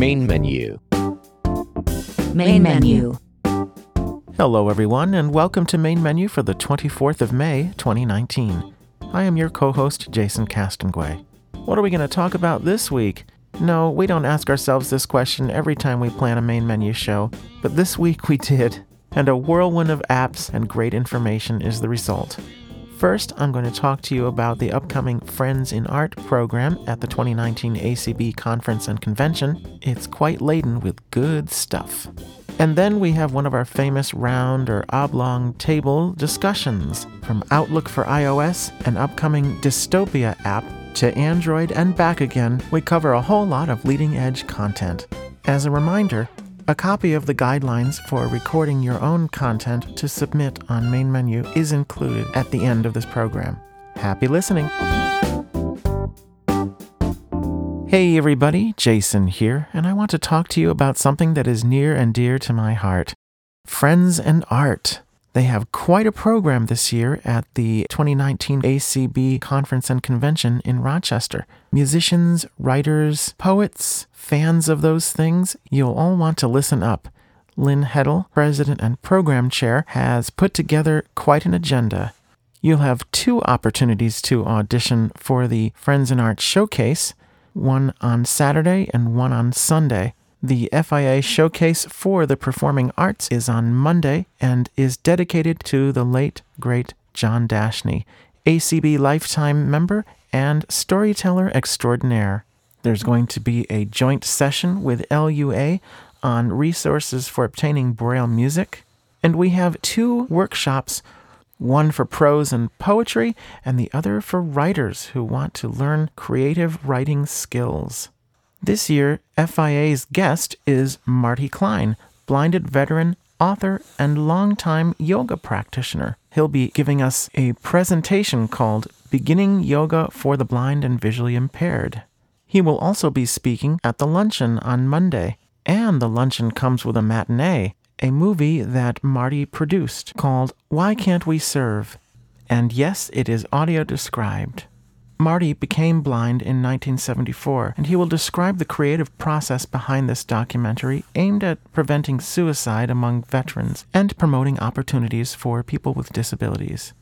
Main menu. main menu Hello, everyone, and welcome to Main Menu for the 24th of May, 2019. I am your co host, Jason Castonguay. What are we going to talk about this week? No, we don't ask ourselves this question every time we plan a main menu show, but this week we did, and a whirlwind of apps and great information is the result. First, I'm going to talk to you about the upcoming Friends in Art program at the 2019 ACB Conference and Convention. It's quite laden with good stuff. And then we have one of our famous round or oblong table discussions from Outlook for iOS, an upcoming dystopia app, to Android and back again. We cover a whole lot of leading edge content. As a reminder, a copy of the guidelines for recording your own content to submit on Main Menu is included at the end of this program. Happy listening! Hey everybody, Jason here, and I want to talk to you about something that is near and dear to my heart Friends in Art. They have quite a program this year at the 2019 ACB Conference and Convention in Rochester. Musicians, writers, poets, fans of those things, you'll all want to listen up. Lynn Heddle, president and program chair, has put together quite an agenda. You'll have two opportunities to audition for the Friends in Art Showcase one on Saturday and one on Sunday. The FIA showcase for the performing arts is on Monday and is dedicated to the late, great John Dashney, ACB lifetime member and storyteller extraordinaire. There's going to be a joint session with LUA on resources for obtaining Braille music, and we have two workshops one for prose and poetry, and the other for writers who want to learn creative writing skills. This year, FIA's guest is Marty Klein, blinded veteran, author, and longtime yoga practitioner. He'll be giving us a presentation called Beginning Yoga for the Blind and Visually Impaired. He will also be speaking at the luncheon on Monday, and the luncheon comes with a matinee a movie that Marty produced called Why Can't We Serve? And yes, it is audio described. Marty became blind in 1974, and he will describe the creative process behind this documentary aimed at preventing suicide among veterans and promoting opportunities for people with disabilities.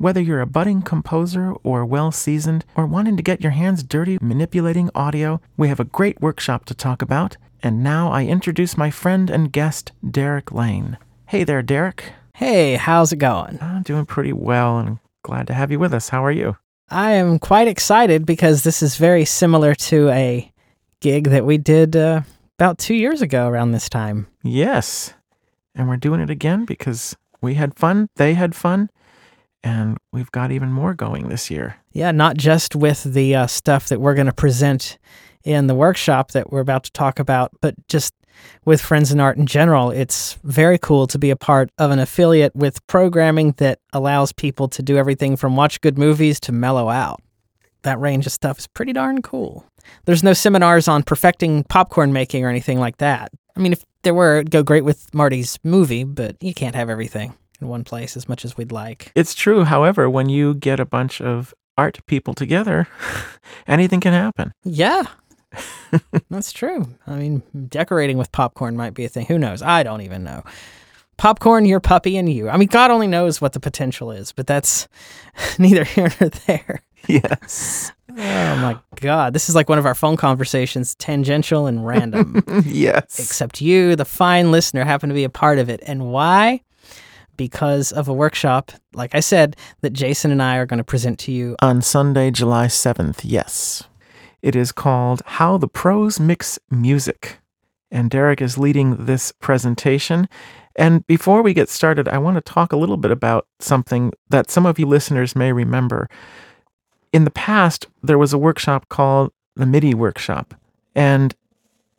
Whether you're a budding composer or well seasoned or wanting to get your hands dirty manipulating audio, we have a great workshop to talk about. And now I introduce my friend and guest, Derek Lane. Hey there, Derek. Hey, how's it going? I'm doing pretty well and glad to have you with us. How are you? I am quite excited because this is very similar to a gig that we did uh, about two years ago around this time. Yes. And we're doing it again because we had fun, they had fun, and we've got even more going this year. Yeah, not just with the uh, stuff that we're going to present in the workshop that we're about to talk about, but just with Friends in Art in general. It's very cool to be a part of an affiliate with programming that allows people to do everything from watch good movies to mellow out. That range of stuff is pretty darn cool. There's no seminars on perfecting popcorn making or anything like that. I mean, if there were, it'd go great with Marty's movie, but you can't have everything in one place as much as we'd like. It's true, however, when you get a bunch of art people together, anything can happen. Yeah. That's true. I mean, decorating with popcorn might be a thing. Who knows? I don't even know. Popcorn, your puppy, and you. I mean, God only knows what the potential is, but that's neither here nor there. Yes. Oh my God. This is like one of our phone conversations, tangential and random. yes. Except you, the fine listener, happen to be a part of it. And why? Because of a workshop, like I said, that Jason and I are going to present to you On Sunday, July 7th, yes. It is called How the Pros Mix Music. And Derek is leading this presentation. And before we get started, I want to talk a little bit about something that some of you listeners may remember. In the past, there was a workshop called the MIDI workshop. And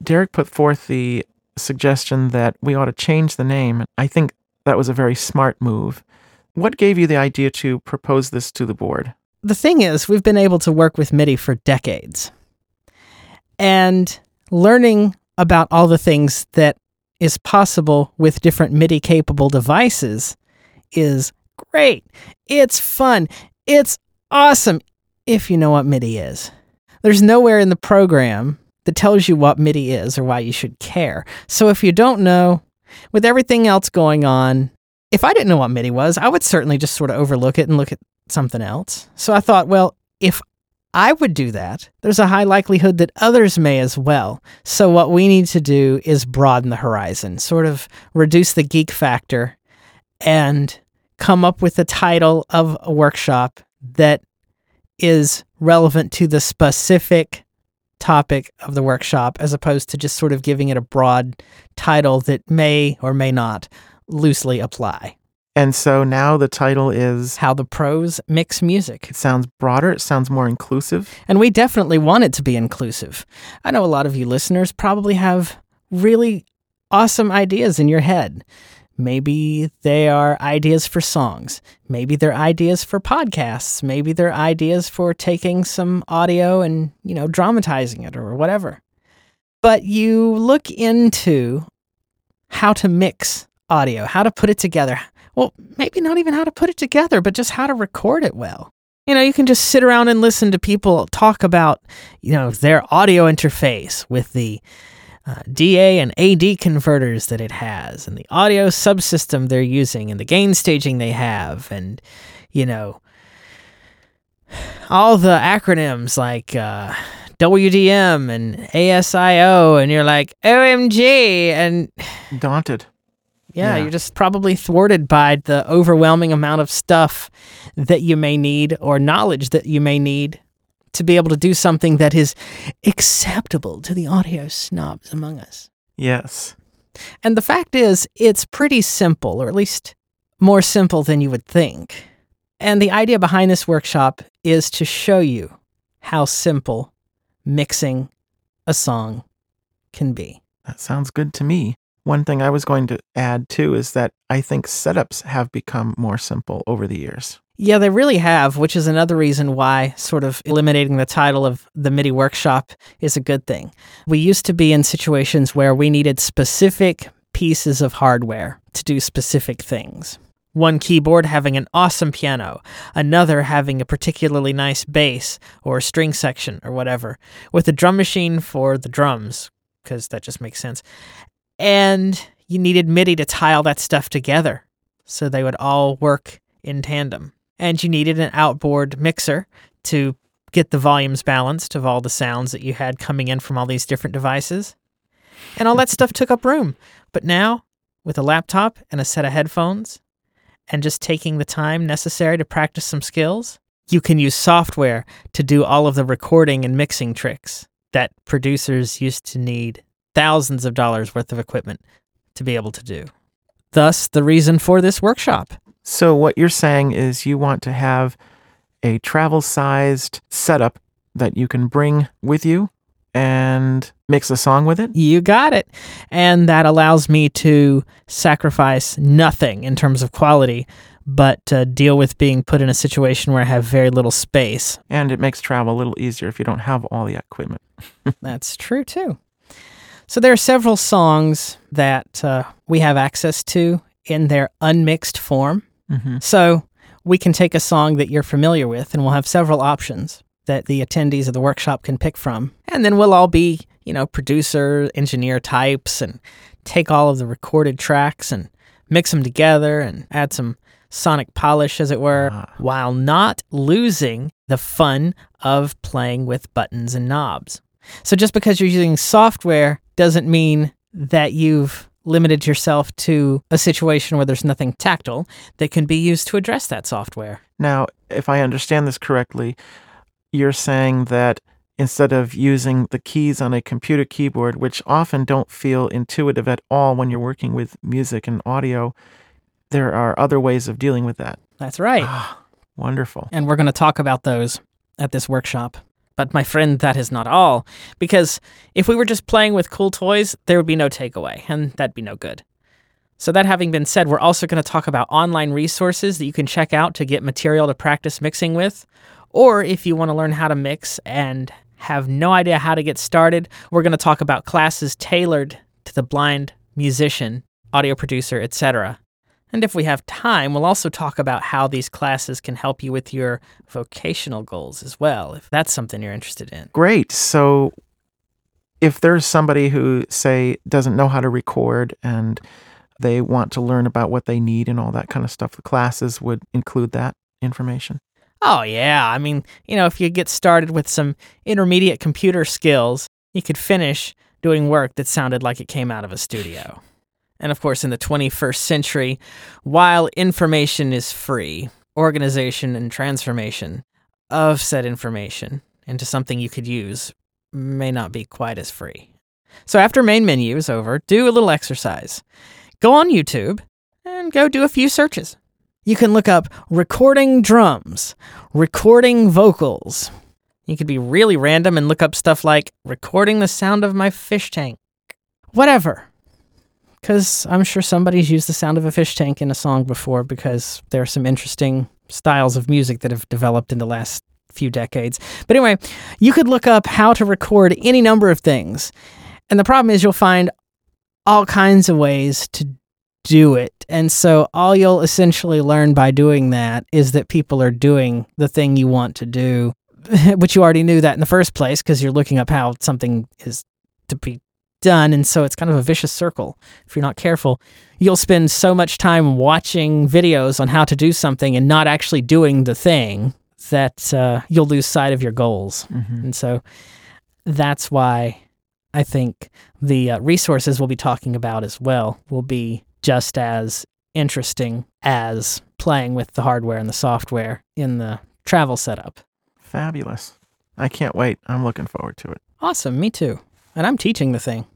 Derek put forth the suggestion that we ought to change the name. I think that was a very smart move. What gave you the idea to propose this to the board? The thing is, we've been able to work with MIDI for decades. And learning about all the things that is possible with different MIDI capable devices is great. It's fun. It's awesome if you know what MIDI is. There's nowhere in the program that tells you what MIDI is or why you should care. So if you don't know, with everything else going on, if I didn't know what MIDI was, I would certainly just sort of overlook it and look at something else. So I thought, well, if I would do that, there's a high likelihood that others may as well. So what we need to do is broaden the horizon, sort of reduce the geek factor and come up with a title of a workshop that is relevant to the specific topic of the workshop as opposed to just sort of giving it a broad title that may or may not loosely apply. And so now the title is How the pros mix music. it sounds broader, it sounds more inclusive. And we definitely want it to be inclusive. I know a lot of you listeners probably have really awesome ideas in your head. Maybe they are ideas for songs. Maybe they're ideas for podcasts. Maybe they're ideas for taking some audio and, you know, dramatizing it or whatever. But you look into how to mix audio, how to put it together. Well, maybe not even how to put it together, but just how to record it well. You know, you can just sit around and listen to people talk about, you know, their audio interface with the uh, DA and AD converters that it has, and the audio subsystem they're using, and the gain staging they have, and you know, all the acronyms like uh, WDM and ASIO, and you're like OMG, and Daunted. yeah, Yeah. you're just probably thwarted by the overwhelming amount of stuff that you may need or knowledge that you may need to be able to do something that is acceptable to the audio snobs among us. Yes. And the fact is, it's pretty simple, or at least more simple than you would think. And the idea behind this workshop is to show you how simple mixing a song can be. That sounds good to me. One thing I was going to add too is that I think setups have become more simple over the years. Yeah, they really have, which is another reason why sort of eliminating the title of the MIDI workshop is a good thing. We used to be in situations where we needed specific pieces of hardware to do specific things. One keyboard having an awesome piano, another having a particularly nice bass or string section or whatever, with a drum machine for the drums, because that just makes sense. And you needed MIDI to tie all that stuff together so they would all work in tandem. And you needed an outboard mixer to get the volumes balanced of all the sounds that you had coming in from all these different devices. And all that stuff took up room. But now, with a laptop and a set of headphones, and just taking the time necessary to practice some skills, you can use software to do all of the recording and mixing tricks that producers used to need thousands of dollars worth of equipment to be able to do. Thus, the reason for this workshop. So what you're saying is you want to have a travel sized setup that you can bring with you and mix a song with it? You got it. And that allows me to sacrifice nothing in terms of quality, but uh, deal with being put in a situation where I have very little space. And it makes travel a little easier if you don't have all the equipment. That's true too. So there are several songs that uh, we have access to in their unmixed form. Mm-hmm. So we can take a song that you're familiar with, and we'll have several options that the attendees of the workshop can pick from. And then we'll all be, you know, producer, engineer types and take all of the recorded tracks and mix them together and add some sonic polish, as it were, Ah. while not losing the fun of playing with buttons and knobs. So just because you're using software doesn't mean that you've limited yourself to a situation where there's nothing tactile that can be used to address that software. Now, if I understand this correctly, you're saying that instead of using the keys on a computer keyboard, which often don't feel intuitive at all when you're working with music and audio, there are other ways of dealing with that. That's right. Ah, wonderful. And we're going to talk about those at this workshop. But my friend, that is not all. Because if we were just playing with cool toys, there would be no takeaway, and that'd be no good. So, that having been said, we're also going to talk about online resources that you can check out to get material to practice mixing with. Or if you want to learn how to mix and have no idea how to get started, we're going to talk about classes tailored to the blind musician, audio producer, etc. And if we have time, we'll also talk about how these classes can help you with your vocational goals as well, if that's something you're interested in. Great. So if there's somebody who, say, doesn't know how to record and they want to learn about what they need and all that kind of stuff, the classes would include that information. Oh, yeah. I mean, you know, if you get started with some intermediate computer skills, you could finish doing work that sounded like it came out of a studio. And of course, in the 21st century, while information is free, organization and transformation of said information into something you could use may not be quite as free. So after main menu is over, do a little exercise. Go on YouTube and go do a few searches. You can look up recording drums, recording vocals. You could be really random and look up stuff like recording the sound of my fish tank. Whatever. Because I'm sure somebody's used the sound of a fish tank in a song before because there are some interesting styles of music that have developed in the last few decades. But anyway, you could look up how to record any number of things. And the problem is you'll find all kinds of ways to do it. And so all you'll essentially learn by doing that is that people are doing the thing you want to do, which you already knew that in the first place because you're looking up how something is to be done. And so it's kind of a vicious circle. If you're not careful, you'll spend so much time watching videos on how to do something and not actually doing the thing that uh, you'll lose sight of your goals. Mhm. And so that's why I think the uh, resources we'll be talking about as well will be just as interesting as playing with the hardware and the software in the travel setup. Fabulous. I can't wait. I'm looking forward to it. Awesome, me too. And I'm teaching the thing.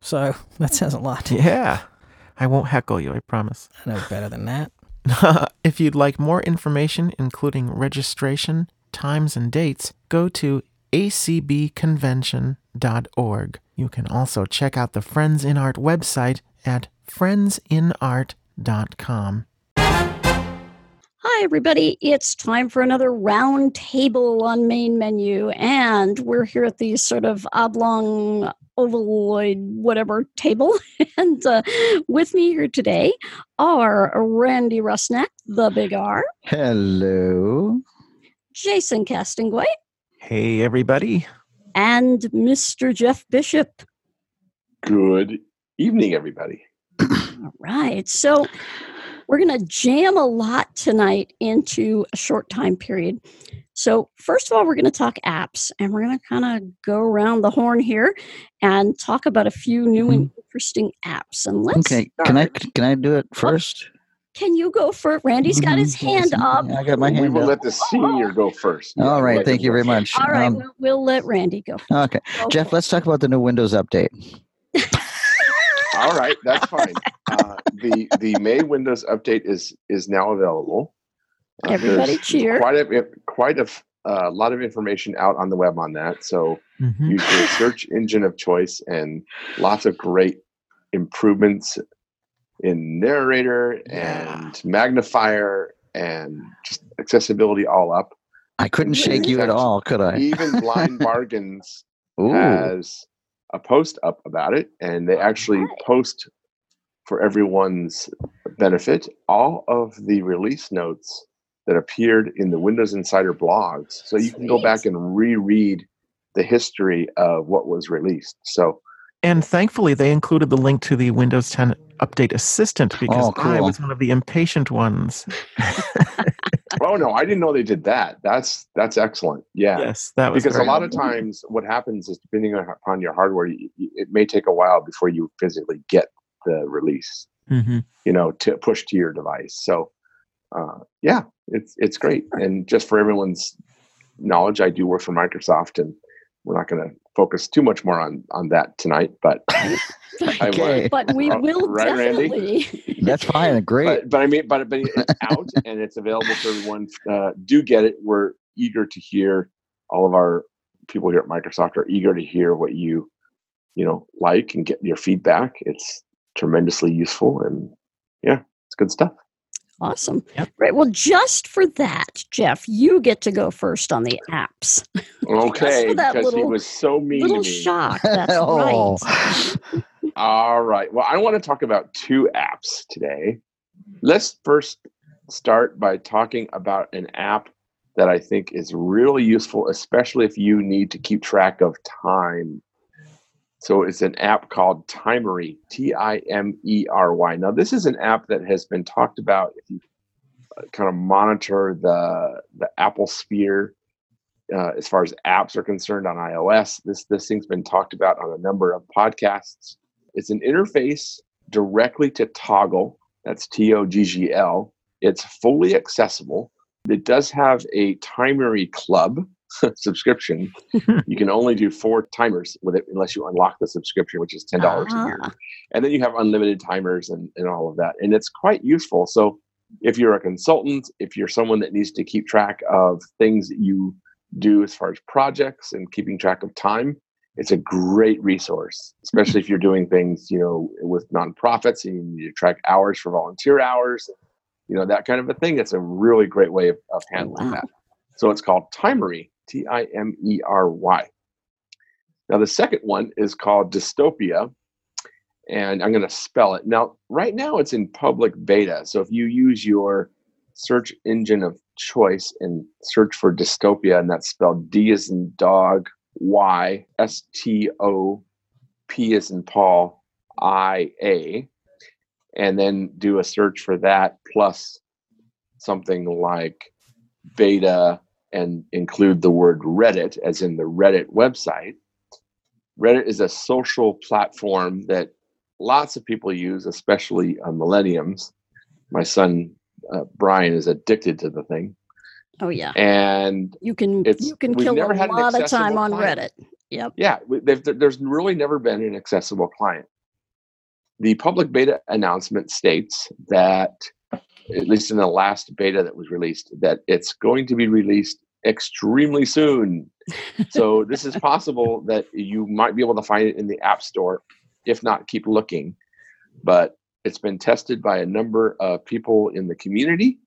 So that says a lot. Yeah. I won't heckle you, I promise. I know better than that. if you'd like more information, including registration, times, and dates, go to acbconvention.org. You can also check out the Friends in Art website at friendsinart.com. Hi, everybody. It's time for another round table on main menu. And we're here at the sort of oblong, ovaloid, whatever table. and uh, with me here today are Randy Rusnak, the big R, Hello. Jason Castonguay, Hey, everybody. and Mr. Jeff Bishop. Good evening, everybody. All right. So we're going to jam a lot tonight into a short time period. So, first of all, we're going to talk apps and we're going to kind of go around the horn here and talk about a few new and interesting apps. And let's Okay. Can I can I do it first? Can you go for it? Randy's got his Mhm, hand up. I got my hand we will up. let the senior go first. All right, We'll right. let Thank you very much. All right, Um, we'll, we'll let Randy go. okay, Go Jeff. Let's talk about the new Windows update. All right, that's fine. Uh, the the May Windows update is is now available. Uh, Everybody cheer. Quite a quite a f- uh, lot of information out on the web on that. So Mhm. use your search engine of choice and lots of great improvements in narrator and magnifier and just accessibility all up. I couldn't shake you at all, could I? Even Blind Bargains Ooh. has a post up about it, and they actually Alright. post for everyone's benefit all of the release notes that appeared in the Windows Insider blogs. So you can go back and reread the history of what was released. So And thankfully, they included the link to the Windows 10 Update Assistant because Oh, I was one of the impatient ones. oh no, I didn't know they did that. That's that's excellent. Yeah. Yes, that was because a lot of times what happens is depending upon your hardware it may take a while before you physically get the release Mhm. you know to push to your device so uh, yeah it's it's great and just for everyone's knowledge i do work for microsoft and we're not going to focus too much more on on that tonight but I will- Okay. But we Oh, will right, Randy? definitely. That's fine. Great. but, but i mean but, but it's out and it's available for everyone uh, do get it we're eager to hear all of our people here at Microsoft are eager to hear what you, you know, like and get your feedback. It's tremendously useful, and yeah, it's good stuff. Awesome. Yep. Right. Well, just for that, Jeff, you get to go first on the apps. Okay, that because he was so mean Little to me. shock. That's Oh. right. All right. Well, I want to talk about two apps today. Let's first start by talking about an app that I think is really useful, especially if you need to keep track of time. So it's an app called Timery, T I M E R Y. Now, this is an app that has been talked about if you uh, kind of monitor the the Apple sphere uh, as far as apps are concerned on iOS. This this thing's been talked about on a number of podcasts. It's an interface directly to Toggl. That's T O G G L. It's fully accessible. It does have a Timery Club subscription. you can only do four timers with it unless you unlock the subscription, which is ten dollars a year. Ah. And then you have unlimited timers and, and all of that. And it's quite useful. So if you're a consultant, if you're someone that needs to keep track of things that you do as far as projects and keeping track of time, it's a great resource, especially if you're doing things, you know, with nonprofits and you need to track hours for volunteer hours, you know, that kind of a thing. It's a really great way of, of handling wow. that. So it's called Timery, T I M E R Y. Now, the second one is called Dystopia, and I'm going to spell it. Now, right now it's in public beta. So if you use your search engine of choice and search for Dystopia, and that's spelled D as in dog, Y, S T O P as in Paul, I A, and then do a search for that plus something like beta and include the word Reddit, as in the Reddit website. Reddit is a social platform that lots of people use, especially uh, millenniums. My son uh, Brian is addicted to the thing, Oh yeah. and You can you can kill a lot of time on client. Reddit. Yep. yeah, there's really never been an accessible client. The public beta announcement states that, at least in the last beta that was released, that it's going to be released extremely soon. so this is possible that you might be able to find it in the App Store. If not, keep looking. But it's been tested by a number of people in the community.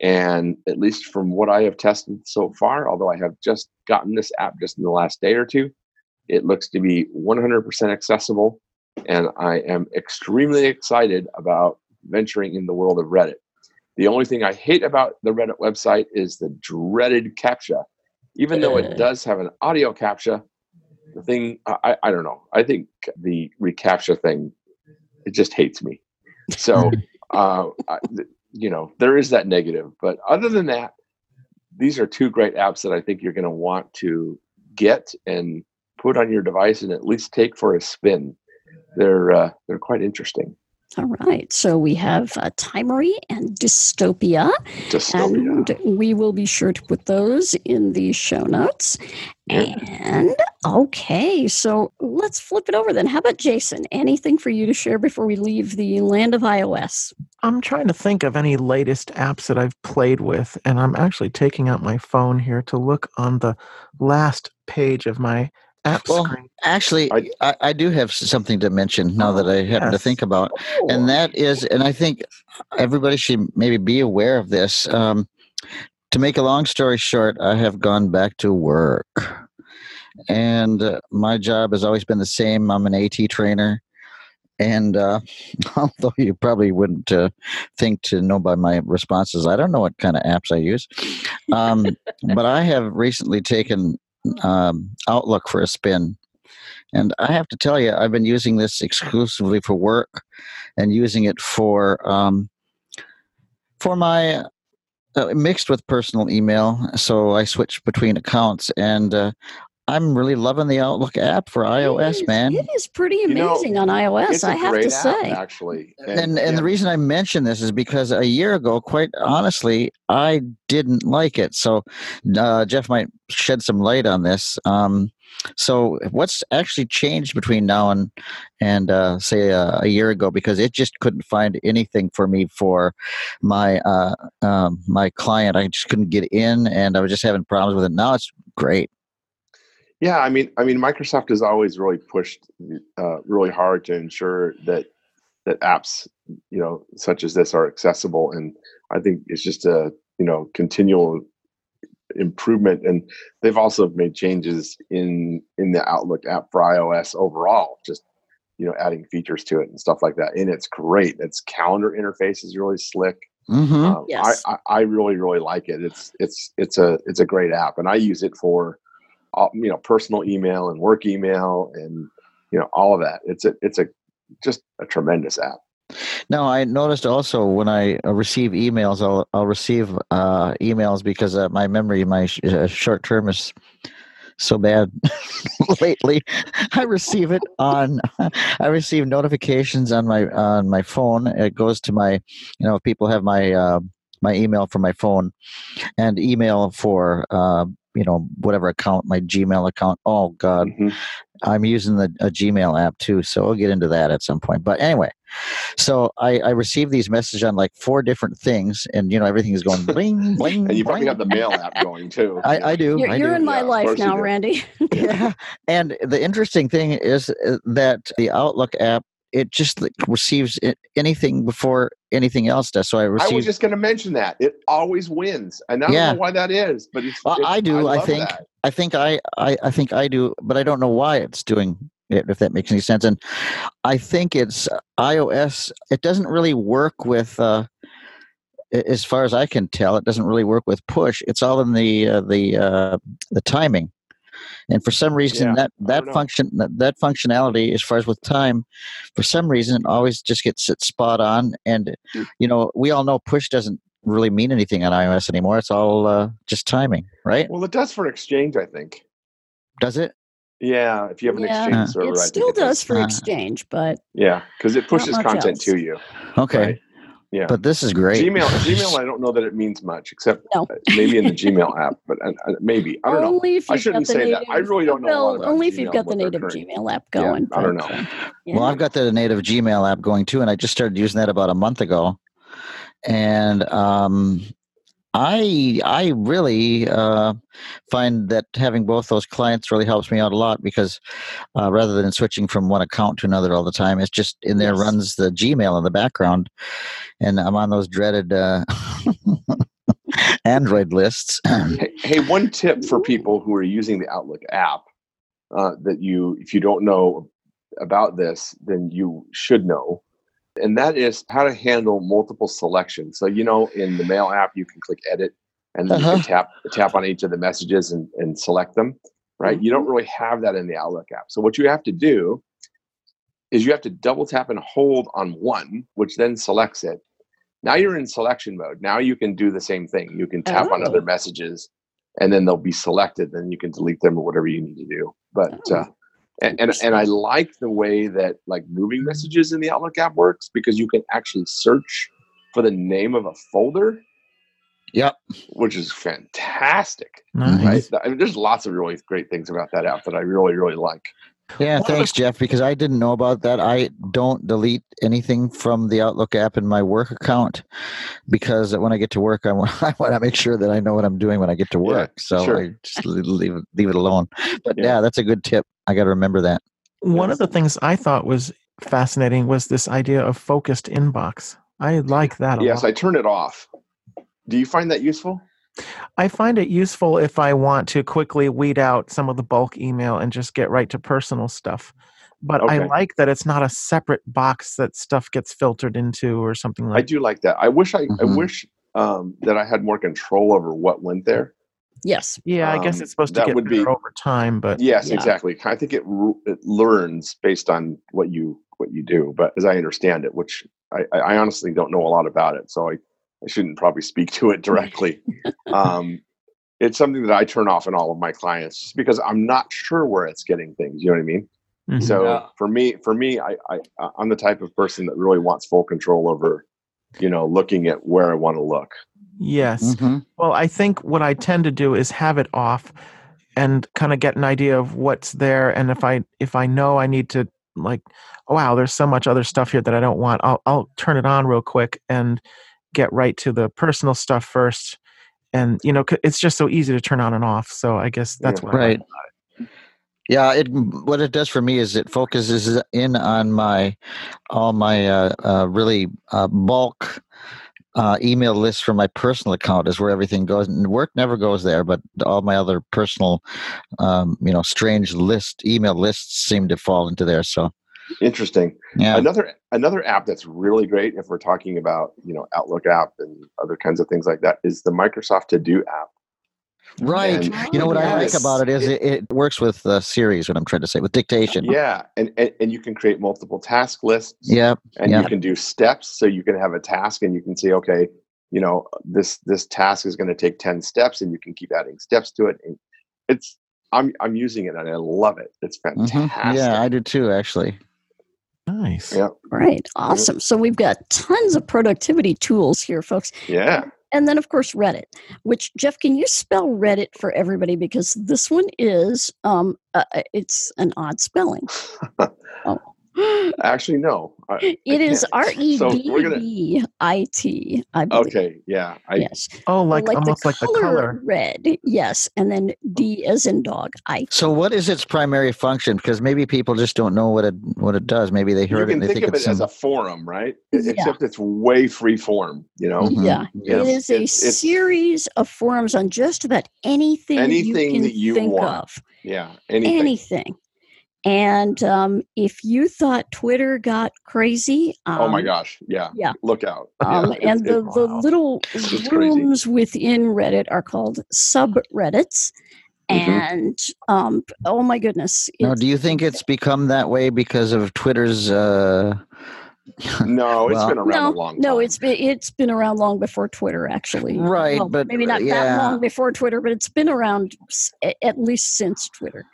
And at least from what I have tested so far, although I have just gotten this app just in the last day or two, it looks to be 100% accessible. And I am extremely excited about venturing in the world of Reddit. The only thing I hate about the Reddit website is the dreaded CAPTCHA. Even though it does have an audio CAPTCHA, the thing, I, I- I don't know. I think the reCAPTCHA thing, it just hates me. So, uh, I, you know, there is that negative. But other than that, these are two great apps that I think you're going to want to get and put on your device and at least take for a spin. They're uh, they're quite interesting. All right. So we have uh, Timery and Dystopia, Dystopia. and we will be sure to put those in the show notes. Yeah. And okay, so let's flip it over then. How about Jason? Anything for you to share before we leave the land of iOS? I'm trying to think of any latest apps that I've played with, and I'm actually taking out my phone here to look on the last page of my app Well, screen. Actually, I- I, I do have something to mention now that I happen to think about, and that is, and I think everybody should maybe be aware of this. Um, to make a long story short, I have gone back to work, and uh, my job has always been the same. I'm an AT trainer, and uh, although you probably wouldn't uh, think to know by my responses, I don't know what kind of apps I use, um, but I have recently taken um, Outlook for a spin. And I have to tell you, I've been using this exclusively for work and using it for um, for my uh, mixed with personal email. So I switch between accounts, and uh, I'm really loving the Outlook app for It iOS, is- man. It is pretty You know, amazing on iOS, It's a I have great to app, say. actually. And and yeah, the reason I mention this is because a year ago, quite honestly, I didn't like it. So uh, Jeff might shed some light on this. Um, so what's actually changed between now and and uh, say uh, a year ago? Because it just couldn't find anything for me for my uh, um, my client. I just couldn't get in, and I was just having problems with it. Now it's great. Yeah, I mean, I mean, Microsoft has always really pushed uh, really hard to ensure that that apps, you know, such as this are accessible, and I think it's just a you know continual improvement. And they've also made changes in in the Outlook app for iOS overall, just you know, adding features to it and stuff like that. And it's great. Its calendar interface is really slick. Mm-hmm. Um, Yes. I, I I really really like it. It's it's it's a it's a great app, and I use it for you know personal email and work email and you know all of that. It's a it's a just a tremendous app. Now, I noticed also when I uh, receive emails, I'll I'll receive uh, emails because uh, my memory, my sh- uh, short term is so bad lately. I receive it on, I receive notifications on my on my phone. It goes to my, you know, people have my uh, my email for my phone, and email for. You know whatever account my gmail account oh god Mhm. I'm using the a Gmail app too, so we'll get into that at some point. But anyway, so I, I received these messages on like four different things, and you know everything is going bling bling. And you probably bling. have the mail app going too. I, I do. You're, I you're do. in my Yeah, life now. Randy. yeah. And the interesting thing is uh, that the Outlook app it just like, receives anything before anything else does. So I received. I was just going to mention that it always wins, and I don't Yeah. know why that is, but it's. Well, it- I do, I love think. that. I think I, I I think I do, but I don't know why it's doing it. If that makes any sense, and I think it's iOS. It doesn't really work with. Uh, as far as I can tell, it doesn't really work with push. It's all in the uh, the uh, the timing, and for some reason Yeah, that that function that, that functionality, as far as with time, for some reason always just gets it spot on. And Hmm. you know, we all know push doesn't really mean anything on iOS anymore. It's all uh, just timing, right? Well, it does for Exchange, I think. Does it? Yeah, if you have an Yeah, Exchange server, I it think still it does for Uh, Exchange, but Yeah, because it pushes content else. to you. Okay, Right. Yeah. but this is great. Gmail, Gmail, I don't know that it means much, except No. uh, maybe in the Gmail app, but uh, uh, maybe I don't know. if I you've shouldn't got the say native, that. I really don't know a lot Well, about only if you've got the native Gmail app Yeah, going. I don't but, know. uh, Well, yeah. I've got the native Gmail app going too, and I just started using that about a month ago. And um, I I really uh, find that having both those clients really helps me out a lot because uh, rather than switching from one account to another all the time, it's just in there Yes. runs the Gmail in the background, and I'm on those dreaded uh, Android lists. Hey, hey, one tip for people who are using the Outlook app uh, that you, if you don't know about this, then you should know, and that is how to handle multiple selections. So you know, in the Mail app, you can click Edit, and then Uh-huh. can tap tap on each of the messages and, and select them. Right? You don't really have that in the Outlook app. So what you have to do is you have to double tap and hold on one, which then selects it. Now you're in selection mode. Now you can do the same thing. You can tap on Oh. other messages and then they'll be selected. Then you can delete them or whatever you need to do. But Oh, uh, and, and and I like the way that like moving messages in the Outlook app works because you can actually search for the name of a folder, yep. which is fantastic. Nice. Right? I mean, there's lots of really great things about that app that I really really like. Yeah, One of the- thanks, Jeff. Because I didn't know about that. I don't delete anything from the Outlook app in my work account because when I get to work, I want I want to make sure that I know what I'm doing when I get to Yeah, work. so sure. I just leave leave it, leave it alone. But Yeah. yeah. that's a good tip. I got to remember that. One Yes. of the things I thought was fascinating was this idea of focused inbox. I like that a Yes, lot. I turn it off. Do you find that useful? I find it useful if I want to quickly weed out some of the bulk email and just get right to personal stuff. But I like that it's not a separate box that stuff gets filtered into or something like. I do like that. I wish I, I Mhm. wish um, that I had more control over what went there. Yes. Yeah, I guess Um, it's supposed to that get would better be- over time, but Yes, Yeah. exactly. I think it it learns based on what you what you do. But as I understand it, which I, I I honestly don't know a lot about it, so I, I shouldn't probably speak to it directly. um, it's something that I turn off in all of my clients just because I'm not sure where it's getting things. You know what I mean? Mhm. So Yeah. for me, for me, I, I I'm the type of person that really wants full control over, you know, looking at where I want to look. yes. Mhm. Well, I think what I tend to do is have it off and kind of get an idea of what's there and if I if I know I need to like wow, there's so much other stuff here that I don't want. I'll I'll turn it on real quick and get right to the personal stuff first. And you know, it's just so easy to turn on and off. So I guess that's Yeah. what I like. Right. Yeah, it what it does for me is it focuses in on my all my uh, uh, really uh, bulk uh, email list from my personal account is where everything goes. And work never goes there, but all my other personal, um, you know, strange list email lists seem to fall into there. So Interesting. yeah, Another another app that's really great if we're talking about you know Outlook app and other kinds of things like that is the Microsoft To Do app. Right. And- You know what I like about it is it, it works with uh, series. What I'm trying to say with dictation. Yeah, and, and and you can create multiple task lists. Yeah, and yeah. you can do steps. So you can have a task, and you can say, okay, you know, this this task is going to take ten steps, and you can keep adding steps to it. And it's I'm I'm using it, and I love it. It's fantastic. Yeah, I do too. Actually. Nice. Yeah. Right. Awesome. So we've got tons of productivity tools here, folks. yeah. And then, of course, Reddit, which, Jeff, can you spell Reddit for everybody? Because this one is, um, uh, uh, it's an odd spelling. oh. Actually, no. I- I It is can't. R E So D we're gonna- B I T, I believe. Okay. Yeah. I, Yes. Oh, like, almost the like the color color. red. Yes. And then D as in dog. I. So, what is its primary function? Because maybe people just don't know what it what it does. Maybe they you heard it can and they think think of it's it as some- a forum, right? Yeah. Except it's way free form. You know, Mhm. Yeah. Yeah. It is a It's- it's- series of forums on just about anything, Anything you can that you think want. of. yeah. Anything. anything. And um, if you thought Twitter got crazy, um, oh my gosh. Yeah. yeah. Look out. Um, Yeah, and it's- the, it- the wow. little It's crazy. rooms within Reddit are called subreddits. Mhm. And um, oh my goodness. Now, do you think it's become that way because of Twitter's? Uh, no, it's Well- been around no, a long time. no, it's been it's been around long before Twitter, actually. Right, Well, but, maybe not uh, that long before Twitter, but it's been around s- a- at least since Twitter,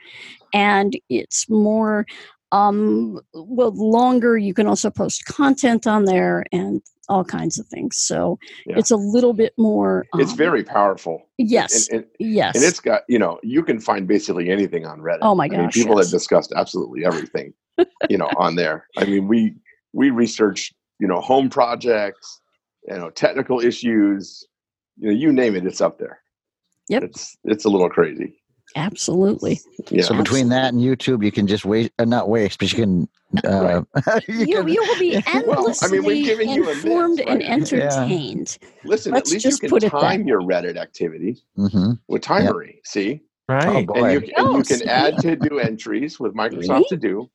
and it's more um well longer. You can also post content on there and all kinds of things. So Yeah. it's a little bit more. it's um, very powerful. yes, And, and, yes, and it's got you know you can find basically anything on reddit Oh my I mean, gosh, people yes. have discussed absolutely everything you know on there i mean we we research you know home projects you know technical issues you know you name it it's up there Yep. it's it's a little crazy absolutely. yeah So between that and YouTube, you can just waste, uh, not waste, but you can. Uh, you You, can- you will be Well, endlessly I mean, we've given you a mix, informed and right? entertained. listen let's at least just you put can it that time your reddit activity Mhm. with timery see Right. boy. and you, can- and Oh, you can add to do entries with microsoft to do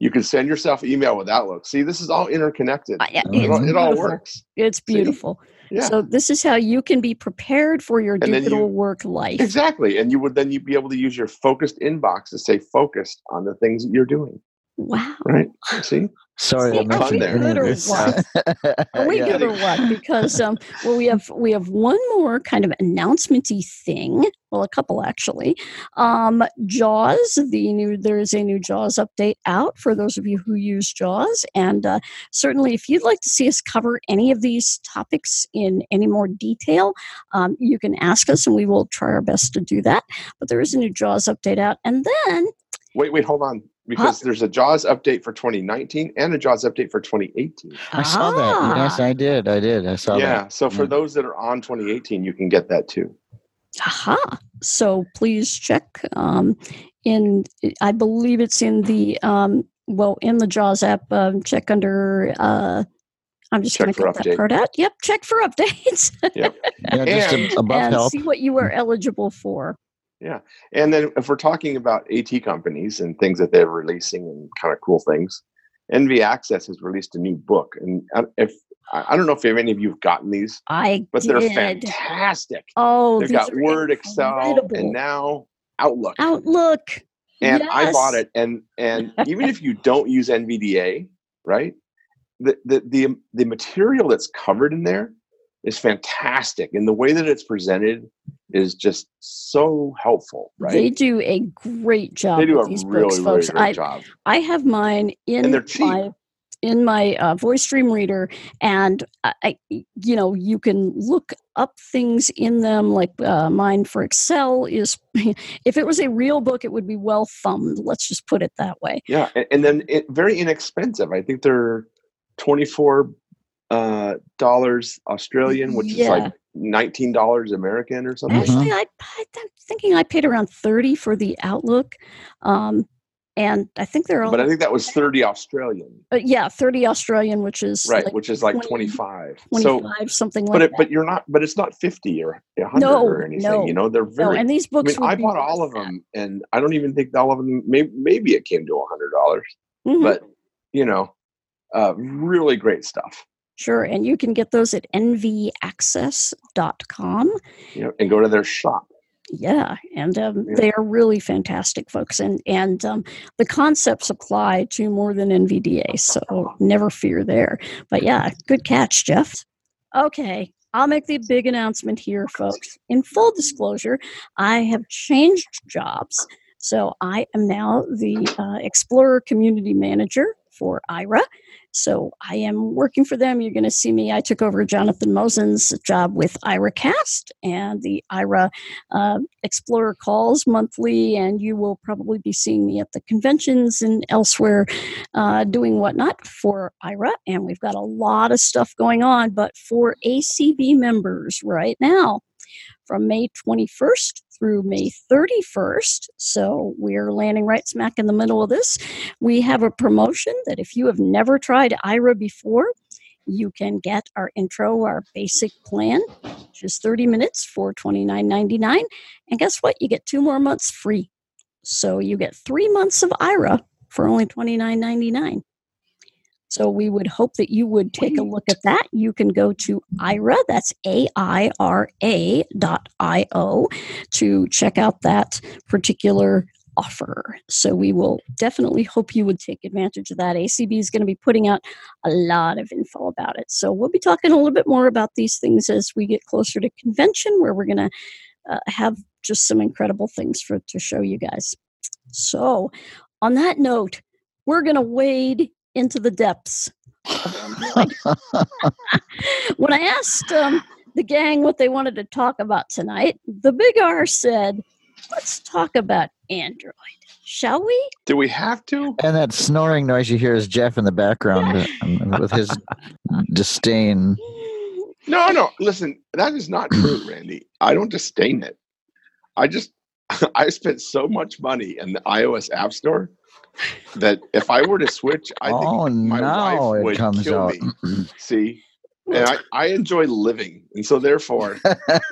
you can send yourself email with outlook see this is all interconnected uh, I- it, all, it all works It's beautiful. yeah So this is how you can be prepared for your then digital you- work life. Exactly. And you would then you'd be able to use your focused inbox to stay focused on the things that you're doing. Wow. Right. See? Sorry, See, I are mentioned we any good of or what? Are we Yeah. good or what? Because um, well, we have we have one more kind of announcementy thing. Well, a couple actually. Um, Jaws, the new there is a new Jaws update out for those of you who use Jaws, and uh, certainly if you'd like to see us cover any of these topics in any more detail, um, you can ask us, and we will try our best to do that. But there is a new Jaws update out, and then Wait, wait, hold on. Because there's a JAWS update for 2019 and a JAWS update for 2018. I saw that. Yes, Ah. I did. I did. I saw yeah. that. Yeah. So for Yeah. those that are on 2018, you can get that too. Aha. So please check um, in, I believe it's in the, um, well, in the JAWS app, um, check under, uh, I'm just going to for cut that part out. Yep, check for updates Yeah, just And- above and help. see what you are eligible for. And then if we're talking about AT companies and things that they're releasing and kind of cool things, NV Access has released a new book. And if I don't know if any of you have gotten these, I but they're fantastic. Oh, They've got Word, Excel, and now Outlook. Outlook. and I bought it. And and even if you don't use NVDA, right? The, the the the material that's covered in there is fantastic, and the way that it's presented is just so helpful, right? They do a great job They do a these really books, really folks. great I, job. I have mine in And they're cheap. my in my uh, Voice Dream Reader, and I, you know, you can look up things in them. Like uh, mine for Excel is, if it was a real book, it would be well thumbed. Let's just put it that way. Yeah, and, and then it, very inexpensive. I think they're twenty four uh, dollars Australian, which is like nineteen dollars American or something. Actually, I, I, I'm thinking I paid around 30 for the Outlook. Um, and I think they're all, But I think that was thirty Australian, uh, yeah, 30 Australian, which is right? like which is like 20 twenty five. So, 25, something like but it, that. but you're not. But it's not fifty or a hundred No, or anything. no, you know, they're no, very. and these I books mean, I bought all worth of that. them, and I don't even think all of them. Maybe, maybe it came to a hundred dollars, Mhm. but you know, uh, really great stuff. Sure. And you can get those at nvaccess.com. Know, and go to their shop. Yeah. And um, Yeah. they are really fantastic, folks. And, and um, the concepts apply to more than NVDA. So never fear there. But yeah, good catch, Jeff. Okay. I'll make the big announcement here, folks. In full disclosure, I have changed jobs. So I am now the uh, Explorer Community Manager for Aira. So I am working for them. You're going to see me. I took over Jonathan Mosen's job with Airacast and the Aira uh, Explorer calls monthly, and you will probably be seeing me at the conventions and elsewhere uh, doing whatnot for Aira. And we've got a lot of stuff going on, but for ACB members right now, from May 21st through May 31st. So we're landing right smack in the middle of this. We have a promotion that if you have never tried Aira before, you can get our intro, our basic plan, which is 30 minutes for $29.99. And guess what? You get two more months free. So you get three months of Aira for only $29.99. So we would hope that you would take a look at that. You can go to Aira, that's A I R A dot I O, to check out that particular offer. So we will definitely hope you would take advantage of that. ACB is going to be putting out a lot of info about it. So we'll be talking a little bit more about these things as we get closer to convention, where we're going to uh, have just some incredible things for to show you guys. So, on that note, we're going to wade into the depths. when I asked um, the gang what they wanted to talk about tonight, the big R said, "Let's talk about Android, shall we?" Do we have to? And that snoring noise you hear is Jeff in the background um, with his disdain. No, no. Listen, that is not true, Randy. I don't disdain it. I just I spent so much money in the iOS App Store that if I were to switch, I think oh, my now wife it would comes kill out. me. See, and I, I enjoy living, and so therefore,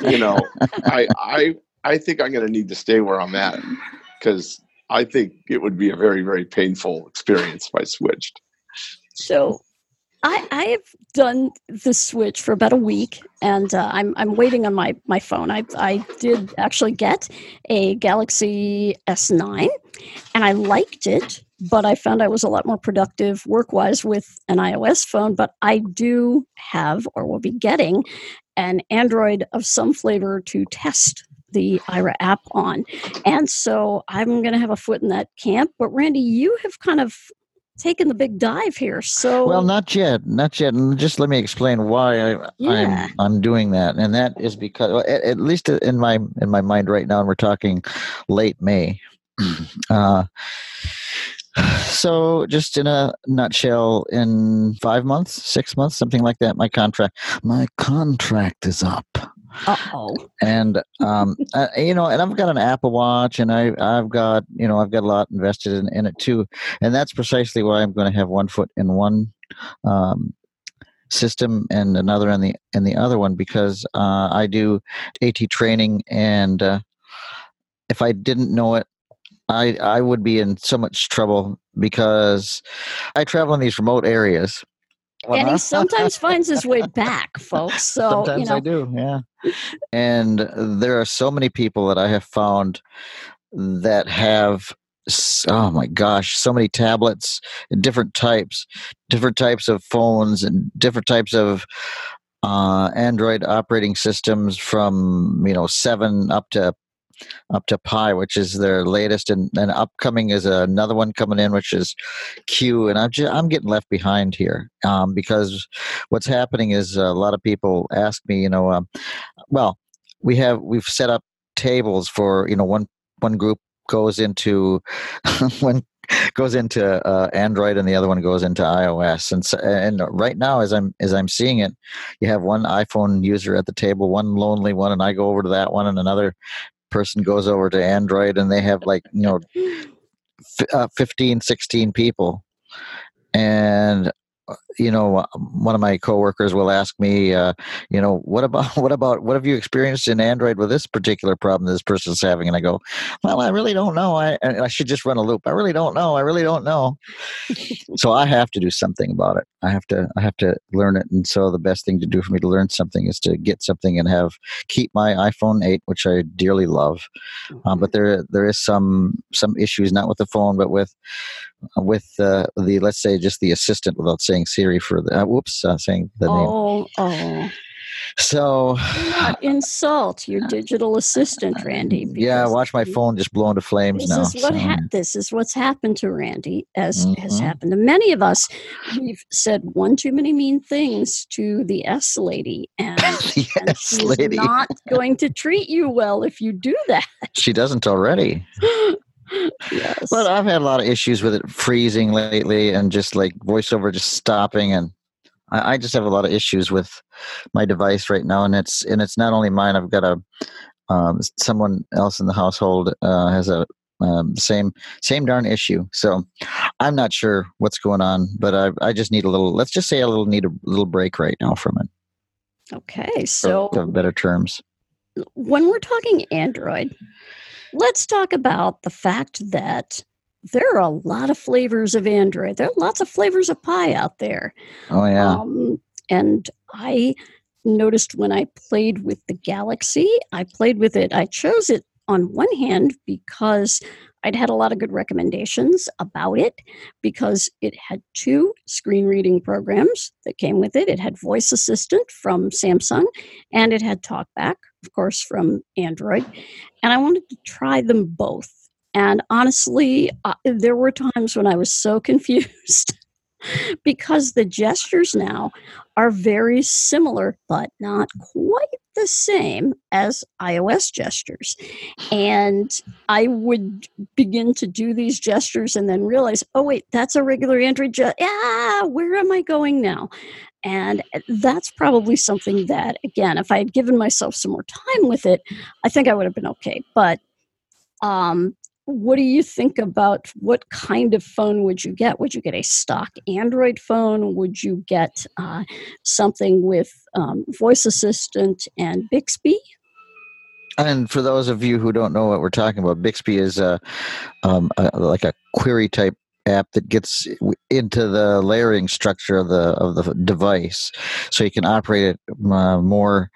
you know, I I I think I'm going to need to stay where I'm at because I think it would be a very very painful experience if I switched. So I, I have done the switch for about a week, and uh, I'm I'm waiting on my my phone. I I did actually get a Galaxy S9, and I liked it, but I found I was a lot more productive work wise with an iOS phone. But I do have, or will be getting, an Android of some flavor to test the Aira app on, and so I'm going to have a foot in that camp. But Randy, you have kind of taken the big dive here. So Well, not yet, not yet. And just let me explain why I, Yeah. I'm I'm doing that, and that is because, at, at least in my in my mind right now, and we're talking late May. Uh, so, just in a nutshell, in five months, six months, something like that, my contract my contract is up oh. and um, uh, you know, and I've got an Apple Watch, and I I've got you know I've got a lot invested in, in it too, and that's precisely why I'm going to have one foot in one um, system and another in the in the other one because uh, I do AT training, and uh, if I didn't know it. I, I would be in so much trouble because I travel in these remote areas. And he sometimes finds his way back, folks. So Sometimes you know, I do, yeah. and there are so many people that I have found that have oh my gosh, so many tablets, different types, different types of phones, and different types of uh, Android operating systems from you know seven up to up to Pie, which is their latest, and, and upcoming is another one coming in, which is Q, and I'm just, I'm getting left behind here um, because what's happening is a lot of people ask me, you know, um, well, we have we've set up tables for you know one one group goes into one goes into uh, Android and the other one goes into iOS. And so, and right now, as I'm as I'm seeing it, you have one iPhone user at the table, one lonely one, and I go over to that one, and another person goes over to Android, and they have like you know, f- uh, 15, 16 people, and uh, you know, one of my coworkers will ask me, uh, you know, what about what about what have you experienced in Android with this particular problem this person's having? And I go, well, I really don't know. I I should just run a loop. I really don't know. I really don't know. so I have to do something about it. I have to I have to learn it. And so the best thing to do for me to learn something is to get something and have keep my iPhone 8, which I dearly love. Um, but there there is some some issues not with the phone, but with with uh, the let's say just the assistant without saying Siri for the uh, whoops uh, saying the name. Oh, oh. So Do not insult your digital assistant, Randy. yeah, watch my phone just blow into flames This now. is what so- ha- this is what's happened to Randy, as has Mhm. happened to many of us. We've said one too many mean things to the S lady, and, and yes, she's lady. not going to treat you well if you do that. She doesn't already. yes. But I've had a lot of issues with it freezing lately and just like voiceover just stopping and I, I just have a lot of issues with my device right now and it's and it's not only mine. I've got a um, someone else in the household uh, has a um, same same darn issue. So I'm not sure what's going on, but I I just need a little. Let's just say a little need a little break right now from it. okay, so better terms. when we're talking Android, let's talk about the fact that there are a lot of flavors of Android. There are lots of flavors of pie out there. Oh yeah. Um, and I noticed when I played with the Galaxy, I played with it. I chose it on one hand because I'd had a lot of good recommendations about it because it had two screen reading programs that came with it. It had Voice Assistant from Samsung and it had TalkBack, of course, from Android. And I wanted to try them both. And honestly, uh, there were times when I was so confused because the gestures now are very similar, but not quite the same as iOS gestures. And I would begin to do these gestures and then realize, oh, wait, that's a regular Android gesture. Ah, where am I going now? And that's probably something that, again, if I had given myself some more time with it, I think I would have been okay. But um, what do you think about what kind of phone would you get? Would you get a stock Android phone? Would you get uh, something with um, voice assistant and Bixby? And for those of you who don't know what we're talking about, Bixby is a, um, a like a query type app that gets into the layering structure of the of the device, so you can operate it uh, more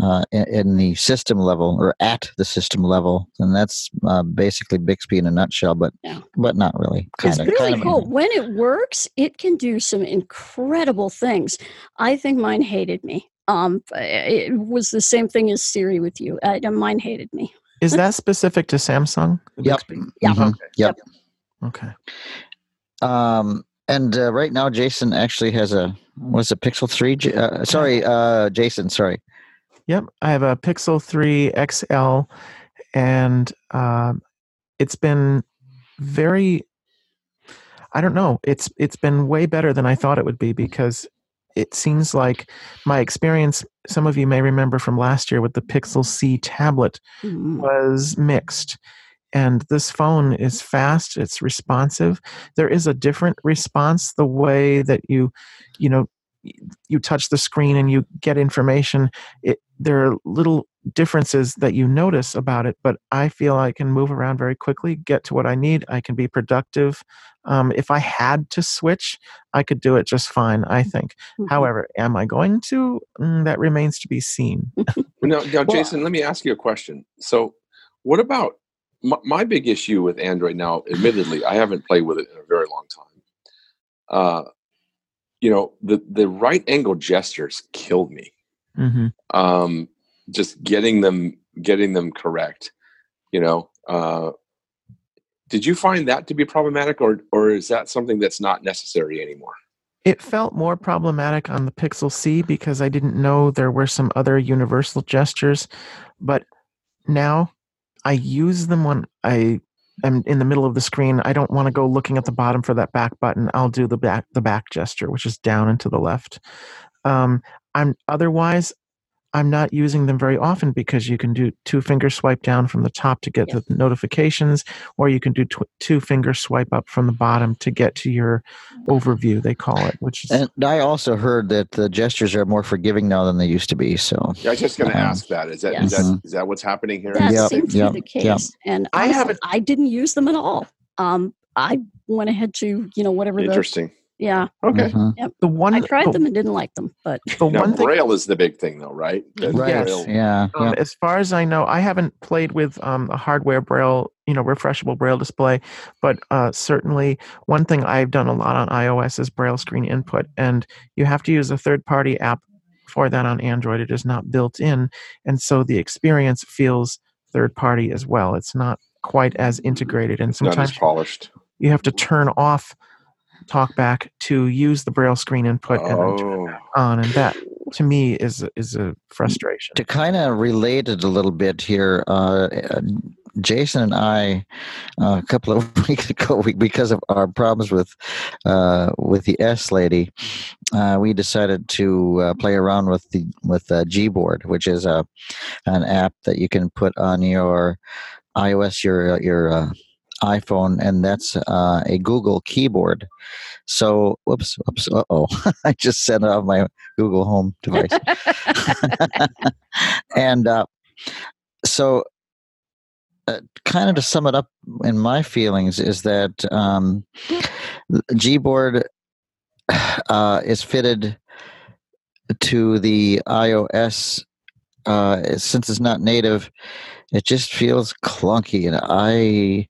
uh, in, in the system level or at the system level, and that's uh, basically Bixby in a nutshell. But Yeah. but not really. It's Kind of. really kind cool. When it works, it can do some incredible things. I think mine hated me. Um, it was the same thing as Siri with you. Uh, mine hated me. Is that specific to Samsung? Yep. Bixby? Yeah. Mhm. Yep. Okay. Um, and uh, right now, Jason actually has a what's a Pixel Three? Uh, sorry, uh, Jason. Sorry. Yep, I have a Pixel 3 XL, and um, it's been very. I don't know. It's it's been way better than I thought it would be because it seems like my experience. Some of you may remember from last year with the Pixel C tablet Mm. was mixed. And this phone is fast, it's responsive. There is a different response the way that you, you know, you touch the screen and you get information. It, there are little differences that you notice about it, but I feel I can move around very quickly, get to what I need. I can be productive. Um, if I had to switch, I could do it just fine, I think. Mhm. However, am I going to? Mm, that remains to be seen. Now, now, Jason, let me ask you a question. So, what about my, my big issue with Android now? Admittedly, I haven't played with it in a very long time. Uh, you know, the the right angle gestures killed me. hmm Um, just getting them getting them correct. You know, uh, did you find that to be problematic, or or is that something that's not necessary anymore? It felt more problematic on the Pixel C because I didn't know there were some other universal gestures, but now I use them when I am in the middle of the screen, I don't want to go looking at the bottom for that back button. I'll do the back the back gesture, which is down and to the left. Um, I'm otherwise I'm not using them very often because you can do two finger swipe down from the top to get Yeah. the notifications, or you can do tw- two finger swipe up from the bottom to get to your overview. They call it, which is And I also heard that the gestures are more forgiving now than they used to be. So Yeah, I was just going to Um, ask that. Is that is yes. that is that what's happening here? That Yep, seems to be the yep. case. And I honestly, haven't- I didn't use them at all. Um, I went ahead to you know whatever the Interesting. Yeah. Okay. mhm. the one. I tried the, them and didn't like them, but the Now one thing Braille is the big thing, though, right? The right, Braille- yeah, Um, yeah. As far as I know, I haven't played with um, a hardware braille, you know, refreshable braille display, but uh, certainly one thing I've done a lot on iOS is braille screen input, and you have to use a third-party app for that on Android. It is not built in, and so the experience feels third-party as well. It's not quite as integrated, and It's not as sometimes polished. you have to turn off TalkBack to use the braille screen input and then turn it Oh, on, and that to me is is a frustration. to kind of relate it a little bit here, uh, Jason and I, uh, a couple of weeks ago, we, because of our problems with uh, with the S lady, uh, we decided to uh, play around with the with uh, Gboard, which is a an app that you can put on your iOS, your your uh, iPhone, and that's uh, a Google keyboard. So, whoops, whoops, uh oh, I just sent it off my Google Home device and uh, so uh, kind of to sum it up in my feelings is that um, gboard uh, is fitted to the ios uh, since it's not native it just feels clunky and i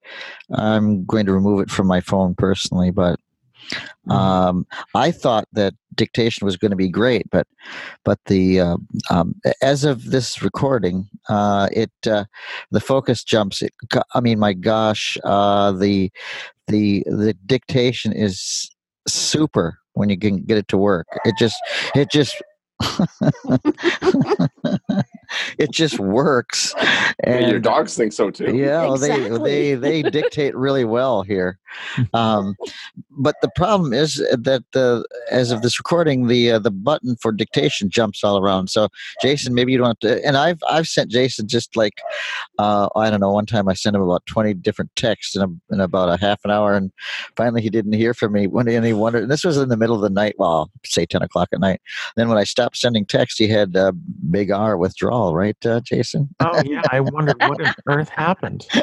i'm going to remove it from my phone personally but um, I thought that dictation was going to be great, but but the uh, um, as of this recording, uh, it uh, the focus jumps. It, I mean, my gosh, uh, the the the dictation is super when you can get it to work. It just it just. it just works. And your dogs think so too. yeah Exactly. they they they dictate really well here. Um, but the problem is that the as of this recording the uh, the button for dictation jumps all around. So jason maybe you don't have to and i've i've sent jason just like uh, i don't know one time i sent him about 20 different texts in, a, in about a half an hour and finally he didn't hear from me when and he wondered and this was in the middle of the night well say 10 o'clock at night. Then when i stopped sending texts, he had uh, big r withdrawal right uh, jason Oh yeah, I wondered what on earth happened.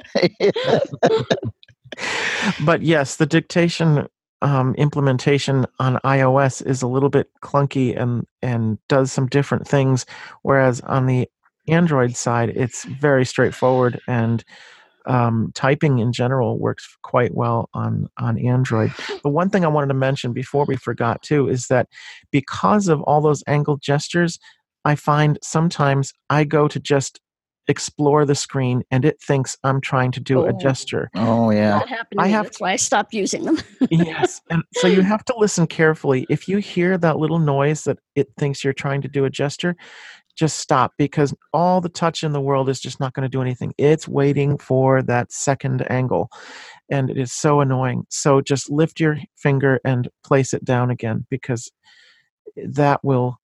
But yes, the dictation um, implementation on iOS is a little bit clunky and and does some different things, whereas on the Android side, it's very straightforward and um, typing in general works quite well on on Android. The one thing I wanted to mention before we forgot too is that because of all those angled gestures, I find sometimes I go to just explore the screen and it thinks I'm trying to do a Oh. gesture. oh yeah that happened. To I me. have That's why I stopped using them. yes. And so you have to listen carefully. If you hear that little noise that it thinks you're trying to do a gesture, just stop because all the touch in the world is just not going to do anything. It's waiting for that second angle. And it is so annoying. So just lift your finger and place it down again because that will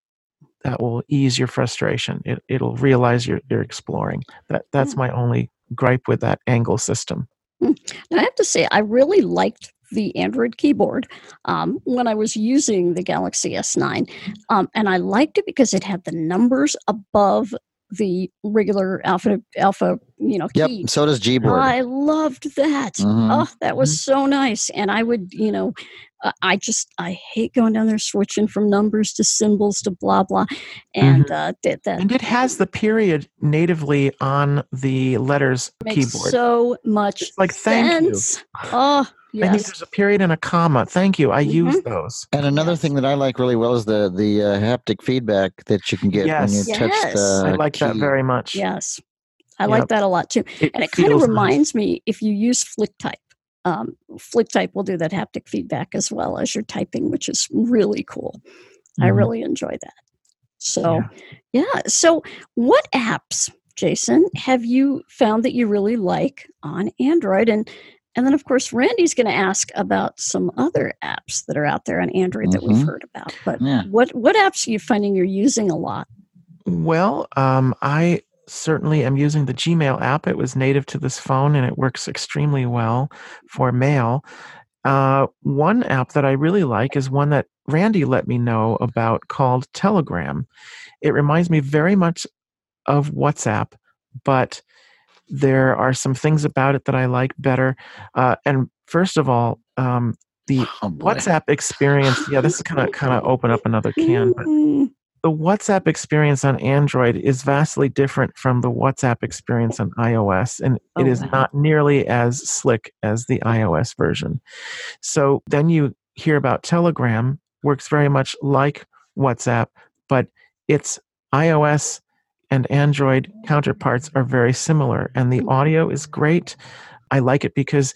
that will ease your frustration. It it'll realize you're you're exploring. That that's my only gripe with that angle system. Now, I have to say, I really liked the Android keyboard um, when I was using the Galaxy S9. Um, and I liked it because it had the numbers above the regular alpha, alpha, you know, yep key. so does gboard I loved that. Mhm. Oh, that was so nice. And I would, you know, I just, I hate going down there switching from numbers to symbols to blah, blah. And uh, that, that And it has the period natively on the letters makes keyboard. so much It's like, thank you. sense. Oh, I think there's a period and a comma. Thank you. I use Mhm. those. And another Yes. thing that I like really well is the the uh, haptic feedback that you can get when you Yes. touch Yes. the. I like that very much. Yes. I Yep. like that a lot too. It And it kind of feels nice. reminds me if you use FlickType, um, FlickType will do that haptic feedback as well as your typing, which is really cool. I Mhm. really enjoy that. So, yeah. So, what apps Jason, have you found that you really like on Android? And and then of course Randy's going to ask about some other apps that are out there on Android that we've Mhm. heard about. But Yeah. what what apps are you finding you're using a lot? Well, um, I certainly am using the Gmail app. It was native to this phone and it works extremely well for mail. Uh, one app that I really like is one that Randy let me know about called Telegram. It reminds me very much of WhatsApp, but there are some things about it that I like better. Uh, and first of all, um, the Oh. WhatsApp experience. Yeah, this is kind of kind of open up another can, but the WhatsApp experience on Android is vastly different from the WhatsApp experience on iOS, and Oh, it is wow. not nearly as slick as the iOS version. So then you hear about Telegram, works very much like WhatsApp, but its iOS and Android counterparts are very similar, and the hmm. audio is great. I like it because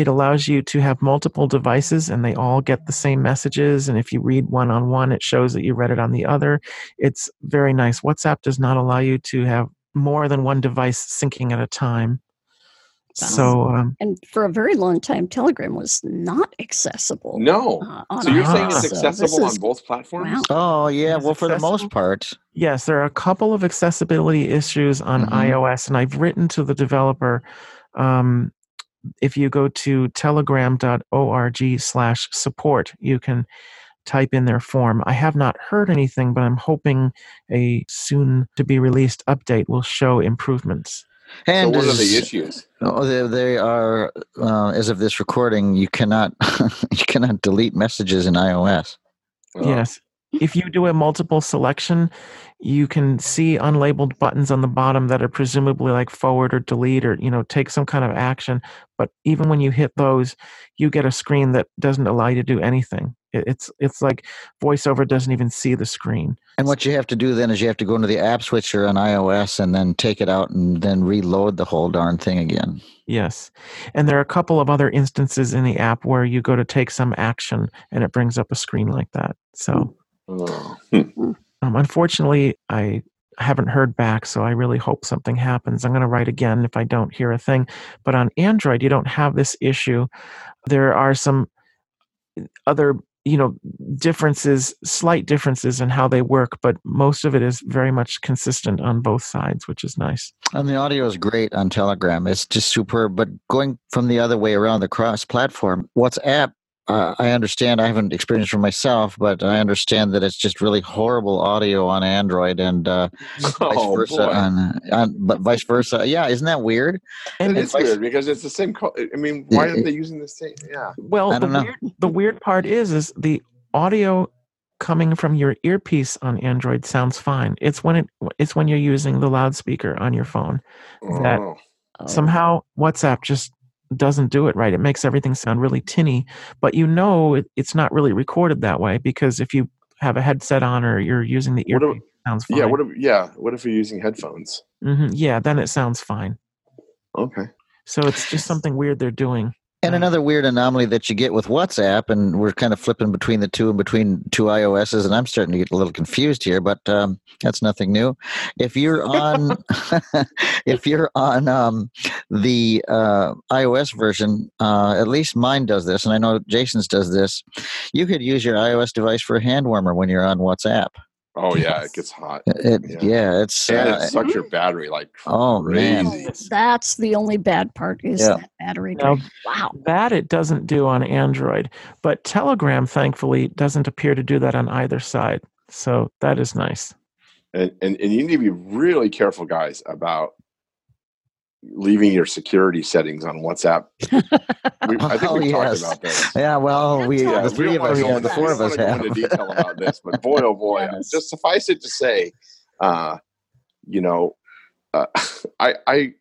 it allows you to have multiple devices and they all get the same messages. And if you read one on one, it shows that you read it on the other. It's very nice. WhatsApp does not allow you to have more than one device syncing at a time. So, um, and for a very long time, Telegram was not accessible. No. uh, on So you're saying it's iOS. So this accessible on both platforms? Wow. Oh yeah, It's well for the most part. yes, there are a couple of accessibility issues on Mhm. iOS, and I've written to the developer. Um, if you go to telegram.org slash support, you can type in their form. I have not heard anything, but I'm hoping a soon to be released update will show improvements. So And what are the issues? Oh, they, they are. Uh, as of this recording, you cannot you cannot delete messages in iOS. Oh. Yes. If you do a multiple selection, you can see unlabeled buttons on the bottom that are presumably like forward or delete or you know take some kind of action. But even when you hit those, you get a screen that doesn't allow you to do anything. It's it's like VoiceOver doesn't even see the screen. And what you have to do then is you have to go into the app switcher on iOS and then take it out and then reload the whole darn thing again. Yes. And there are a couple of other instances in the app where you go to take some action and it brings up a screen like that. So hmm. Oh. Hmm. Um, unfortunately, I haven't heard back, so I really hope something happens. I'm going to write again if I don't hear a thing. But on Android, you don't have this issue. There are some other, you know, differences, slight differences in how they work, but most of it is very much consistent on both sides, which is nice. And the audio is great on Telegram. It's just superb. But going from the other way around the cross platform, WhatsApp, uh, I understand. I haven't experienced for myself, but I understand that it's just really horrible audio on Android and uh, vice Oh, versa on, on, but vice versa. Yeah, isn't that weird? And It is vice- weird because it's the same. Co- I mean, why Yeah, aren't they using the same? Yeah. well, I the don't know. weird, the weird part is, is the audio coming from your earpiece on Android sounds fine. It's when it, it's when you're using the loudspeaker on your phone. That-. Oh. somehow WhatsApp just doesn't do it right. It makes everything sound really tinny, but you know it, it's not really recorded that way because if you have a headset on or you're using the it sounds fine. Yeah. What if? Yeah. What if you're using headphones? hmm yeah, then it sounds fine. Okay. So it's just something weird they're doing. And Uh, another weird anomaly that you get with WhatsApp, and we're kind of flipping between the two and between two iOSs, and I'm starting to get a little confused here, but um, that's nothing new. If you're on, if you're on um, the uh, iOS version, uh, at least mine does this, and I know Jason's does this. You could use your iOS device for a hand warmer when you're on WhatsApp. Oh yeah, it gets hot. It, Yeah. yeah. it's And uh, it sucks your battery like Oh, man. crazy. That's the only bad part is Yeah. that battery. Now. Wow. that it doesn't do on Android, but Telegram thankfully doesn't appear to do that on either side. So that is nice. And, and and you need to be really careful, guys, about leaving your security settings on WhatsApp. We, I think Oh, we talked about this. yeah. Well, we Yeah, the three don't of us, yeah, the four of us have. go into detail about this, but boy, oh boy, Yes. just suffice it to say, uh, you know, uh, I I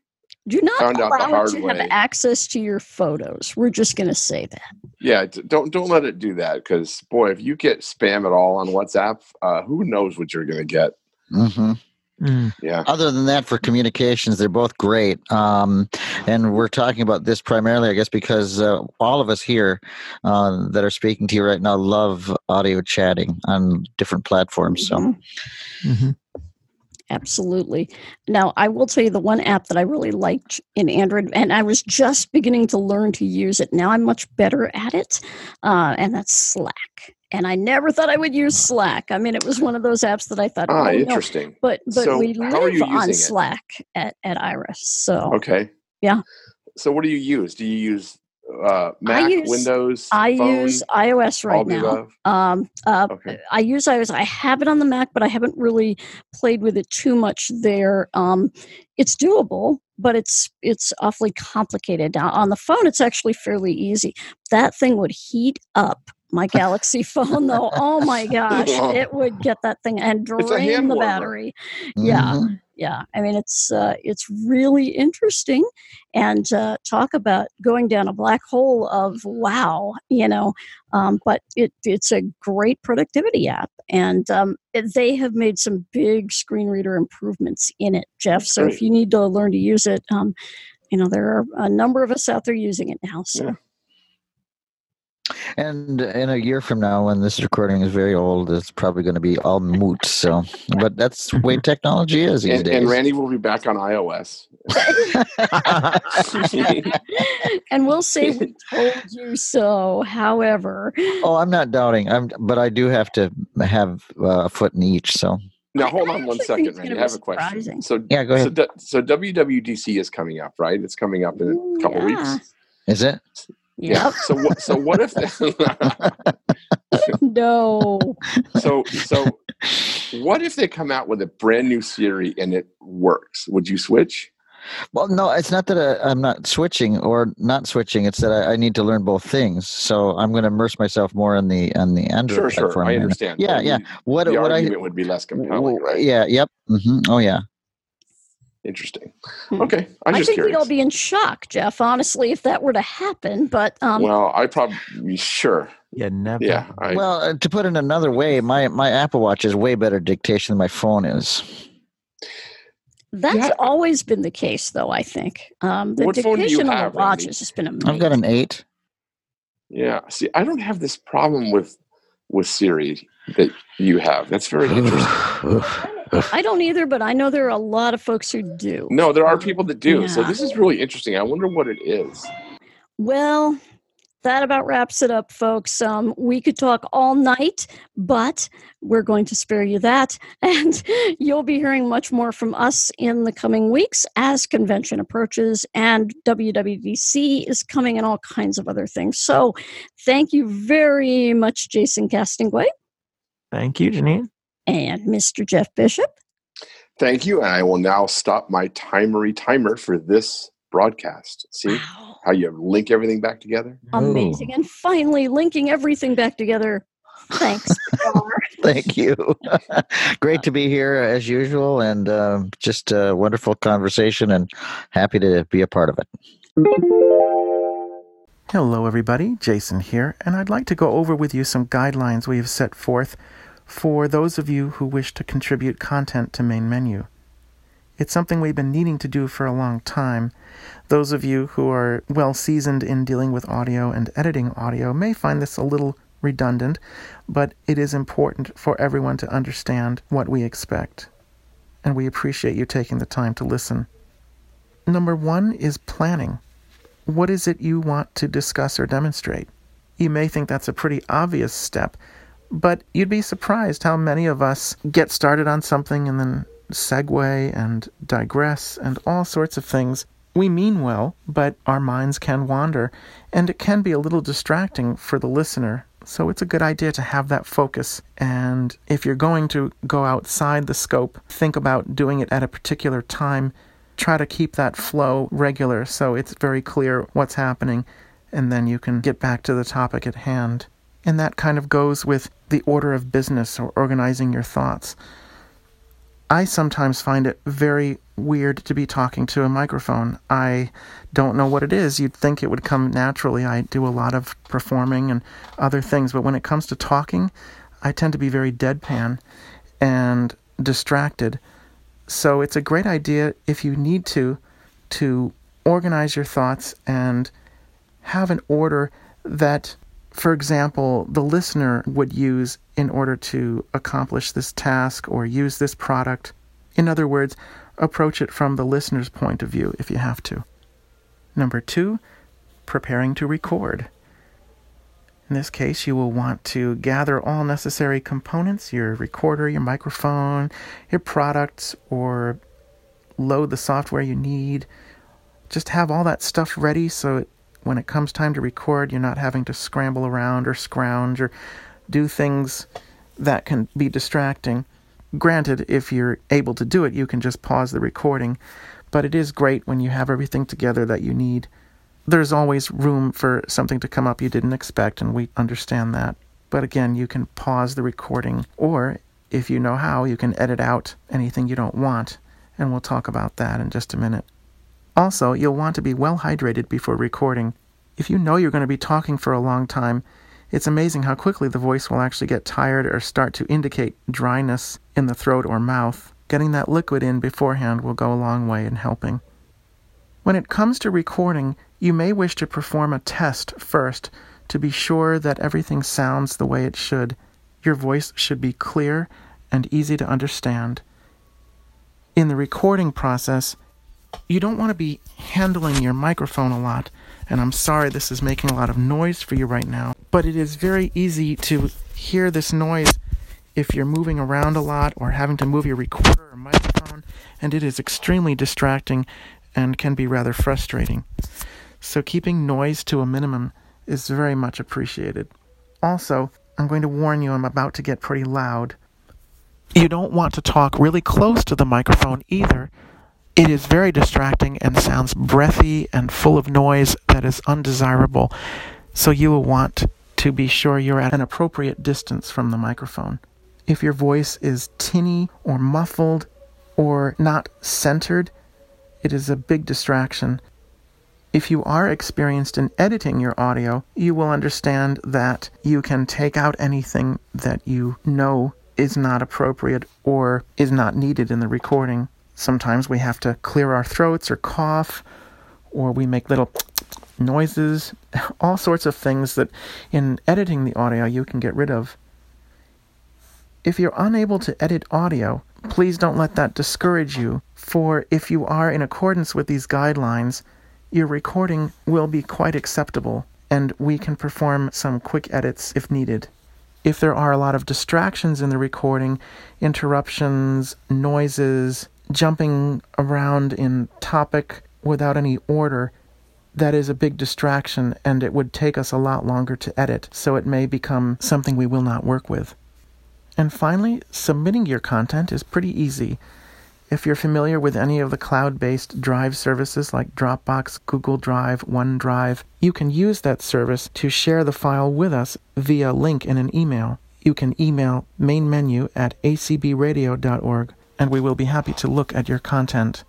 Do not Found out the hard to way. have access to your photos. We're just going to say that. yeah, don't don't let it do that because boy, if you get spam at all on WhatsApp, uh, who knows what you're going to get? hmm Mm. Yeah. Other than that, for communications, they're both great. Um, and we're talking about this primarily, I guess, because uh, all of us here uh, that are speaking to you right now love audio chatting on different platforms. So, Mhm. Mhm. absolutely. Now, I will tell you the one app that I really liked in Android, and I was just beginning to learn to use it. Now I'm much better at it, uh, and that's Slack. And I never thought I would use Slack. I mean, it was one of those apps that I thought, Ah, oh, no. interesting. but but So we how are you live on it? Slack at, at Iris. So Okay. Yeah. So what do you use? Do you use uh, Mac, use- Windows, I phone, use iOS right now. Um, uh, Okay. I use iOS. I have it on the Mac, but I haven't really played with it too much there. Um, it's doable, but it's it's awfully complicated. Now, on the phone, it's actually fairly easy. That thing would heat up my Galaxy phone, though. Oh my gosh, it would get that thing and drain the battery. Yeah. Mhm. Yeah, I mean it's uh, it's really interesting, and uh, talk about going down a black hole of wow, you know. Um, but it it's a great productivity app, and um, it- they have made some big screen reader improvements in it, Jeff. So if you need to learn to use it, um, you know there are a number of us out there using it now. So Yeah. And in a year from now, when this recording is very old, it's probably going to be all moot. So, but that's the way technology is these And, days. and Randy will be back on iOS. and we'll say we told you so. However, oh, I'm not doubting. I'm, but I do have to have uh, a foot in each. So, Now hold on one actually think second, it's Randy. gonna I have a question. So yeah, go so, ahead. D- so WWDC is coming up, right? It's coming up in a couple yeah. weeks. Is it? Yep. So what? So what if? no. so so what if they come out with a brand new Siri and it works? Would you switch? Well, no, it's not that I, I'm not switching or not switching. It's that I, I need to learn both things. So I'm going to immerse myself more in the in the Android Sure, sure. platform. I understand. Yeah, But yeah. you- What the what I argument would be less compelling, w- right? yeah, yep. hmm Oh yeah. Interesting. Hmm. Okay, I'm I think curious. we'd all be in shock, Jeff, honestly, if that were to happen. But um, well, I probably sure. Yeah, never. Yeah, I, well, uh, to put it another way, my my Apple Watch is way better dictation than my phone is. that's Yeah. always been the case, though, I think. Um, the What phone do you dictation on have, the watch has just been amazing. I've got an eight. yeah. See, I don't have this problem with with Siri that you have. That's very interesting. I don't either, but I know there are a lot of folks who do. No, there are people that do. So this is really interesting. I wonder what it is. Well, that about wraps it up, folks. Um, we could talk all night, but we're going to spare you that. And you'll be hearing much more from us in the coming weeks as convention approaches and WWDC is coming and all kinds of other things. So thank you very much, Jason Castonguay Thank you, Janine. And Mr. Jeff Bishop. Thank you. And I will now stop my timery timer for this broadcast. See Wow. how you link everything back together? Amazing. And finally, linking everything back together. Thanks. Thank you. Great to be here as usual, and um, just a wonderful conversation, and happy to be a part of it. Hello, everybody. Jason here, and I'd like to go over with you some guidelines we have set forth for those of you who wish to contribute content to Main Menu. It's something we've been needing to do for a long time. Those of you who are well seasoned in dealing with audio and editing audio may find this a little redundant, but it is important for everyone to understand what we expect. And we appreciate you taking the time to listen. Number one is planning. What is it you want to discuss or demonstrate? You may think that's a pretty obvious step, but you'd be surprised how many of us get started on something and then segue and digress and all sorts of things. We mean well, but our minds can wander, and it can be a little distracting for the listener. So it's a good idea to have that focus. And if you're going to go outside the scope, think about doing it at a particular time. Try to keep that flow regular so it's very clear what's happening, and then you can get back to the topic at hand. And that kind of goes with the order of business or organizing your thoughts. I sometimes find it very weird to be talking to a microphone. I don't know what it is. You'd think it would come naturally. I do a lot of performing and other things, but when it comes to talking, I tend to be very deadpan and distracted. So it's a great idea if you need to to organize your thoughts and have an order that for example, the listener would use in order to accomplish this task or use this product. In other words, approach it from the listener's point of view if you have to. Number two, preparing to record. In this case, you will want to gather all necessary components your recorder, your microphone, your products, or load the software you need. Just have all that stuff ready so it, when it comes time to record, you're not having to scramble around or scrounge or do things that can be distracting. Granted, if you're able to do it, you can just pause the recording, but it is great when you have everything together that you need. There's always room for something to come up you didn't expect, and we understand that. But again, you can pause the recording, or if you know how, you can edit out anything you don't want, and we'll talk about that in just a minute. Also, you'll want to be well hydrated before recording. If you know you're going to be talking for a long time, it's amazing how quickly the voice will actually get tired or start to indicate dryness in the throat or mouth. Getting that liquid in beforehand will go a long way in helping. When it comes to recording, you may wish to perform a test first to be sure that everything sounds the way it should. Your voice should be clear and easy to understand. In the recording process, you don't want to be handling your microphone a lot, and I'm sorry this is making a lot of noise for you right now, but it is very easy to hear this noise if you're moving around a lot or having to move your recorder or microphone, and it is extremely distracting and can be rather frustrating. So, keeping noise to a minimum is very much appreciated. Also, I'm going to warn you, I'm about to get pretty loud. You don't want to talk really close to the microphone either. It is very distracting and sounds breathy and full of noise that is undesirable. So, you will want to be sure you're at an appropriate distance from the microphone. If your voice is tinny or muffled or not centered, it is a big distraction. If you are experienced in editing your audio, you will understand that you can take out anything that you know is not appropriate or is not needed in the recording. Sometimes we have to clear our throats or cough, or we make little noises, all sorts of things that in editing the audio you can get rid of. If you're unable to edit audio, please don't let that discourage you, for if you are in accordance with these guidelines, your recording will be quite acceptable, and we can perform some quick edits if needed. If there are a lot of distractions in the recording, interruptions, noises, jumping around in topic without any order, that is a big distraction and it would take us a lot longer to edit, so it may become something we will not work with. And finally, submitting your content is pretty easy. If you're familiar with any of the cloud based drive services like Dropbox, Google Drive, OneDrive, you can use that service to share the file with us via link in an email. You can email mainmenu at acbradio.org and we will be happy to look at your content.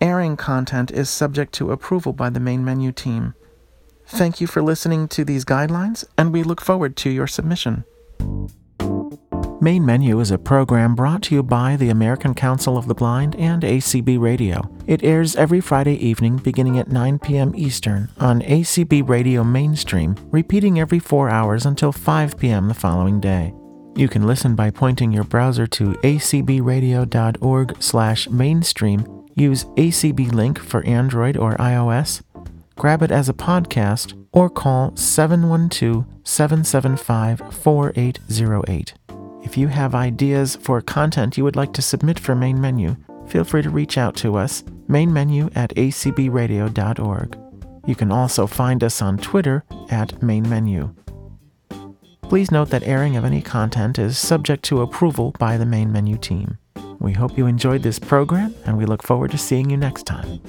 Airing content is subject to approval by the main menu team. Thank you for listening to these guidelines, and we look forward to your submission. Main Menu is a program brought to you by the American Council of the Blind and ACB Radio. It airs every Friday evening beginning at 9 p.m. Eastern on ACB Radio Mainstream, repeating every four hours until 5 p.m. the following day. You can listen by pointing your browser to acbradio.org slash mainstream, use ACB Link for Android or iOS, grab it as a podcast, or call 712 775 4808. If you have ideas for content you would like to submit for Main Menu, feel free to reach out to us, mainmenu at acbradio.org. You can also find us on Twitter at Main Menu. Please note that airing of any content is subject to approval by the Main Menu team. We hope you enjoyed this program, and we look forward to seeing you next time.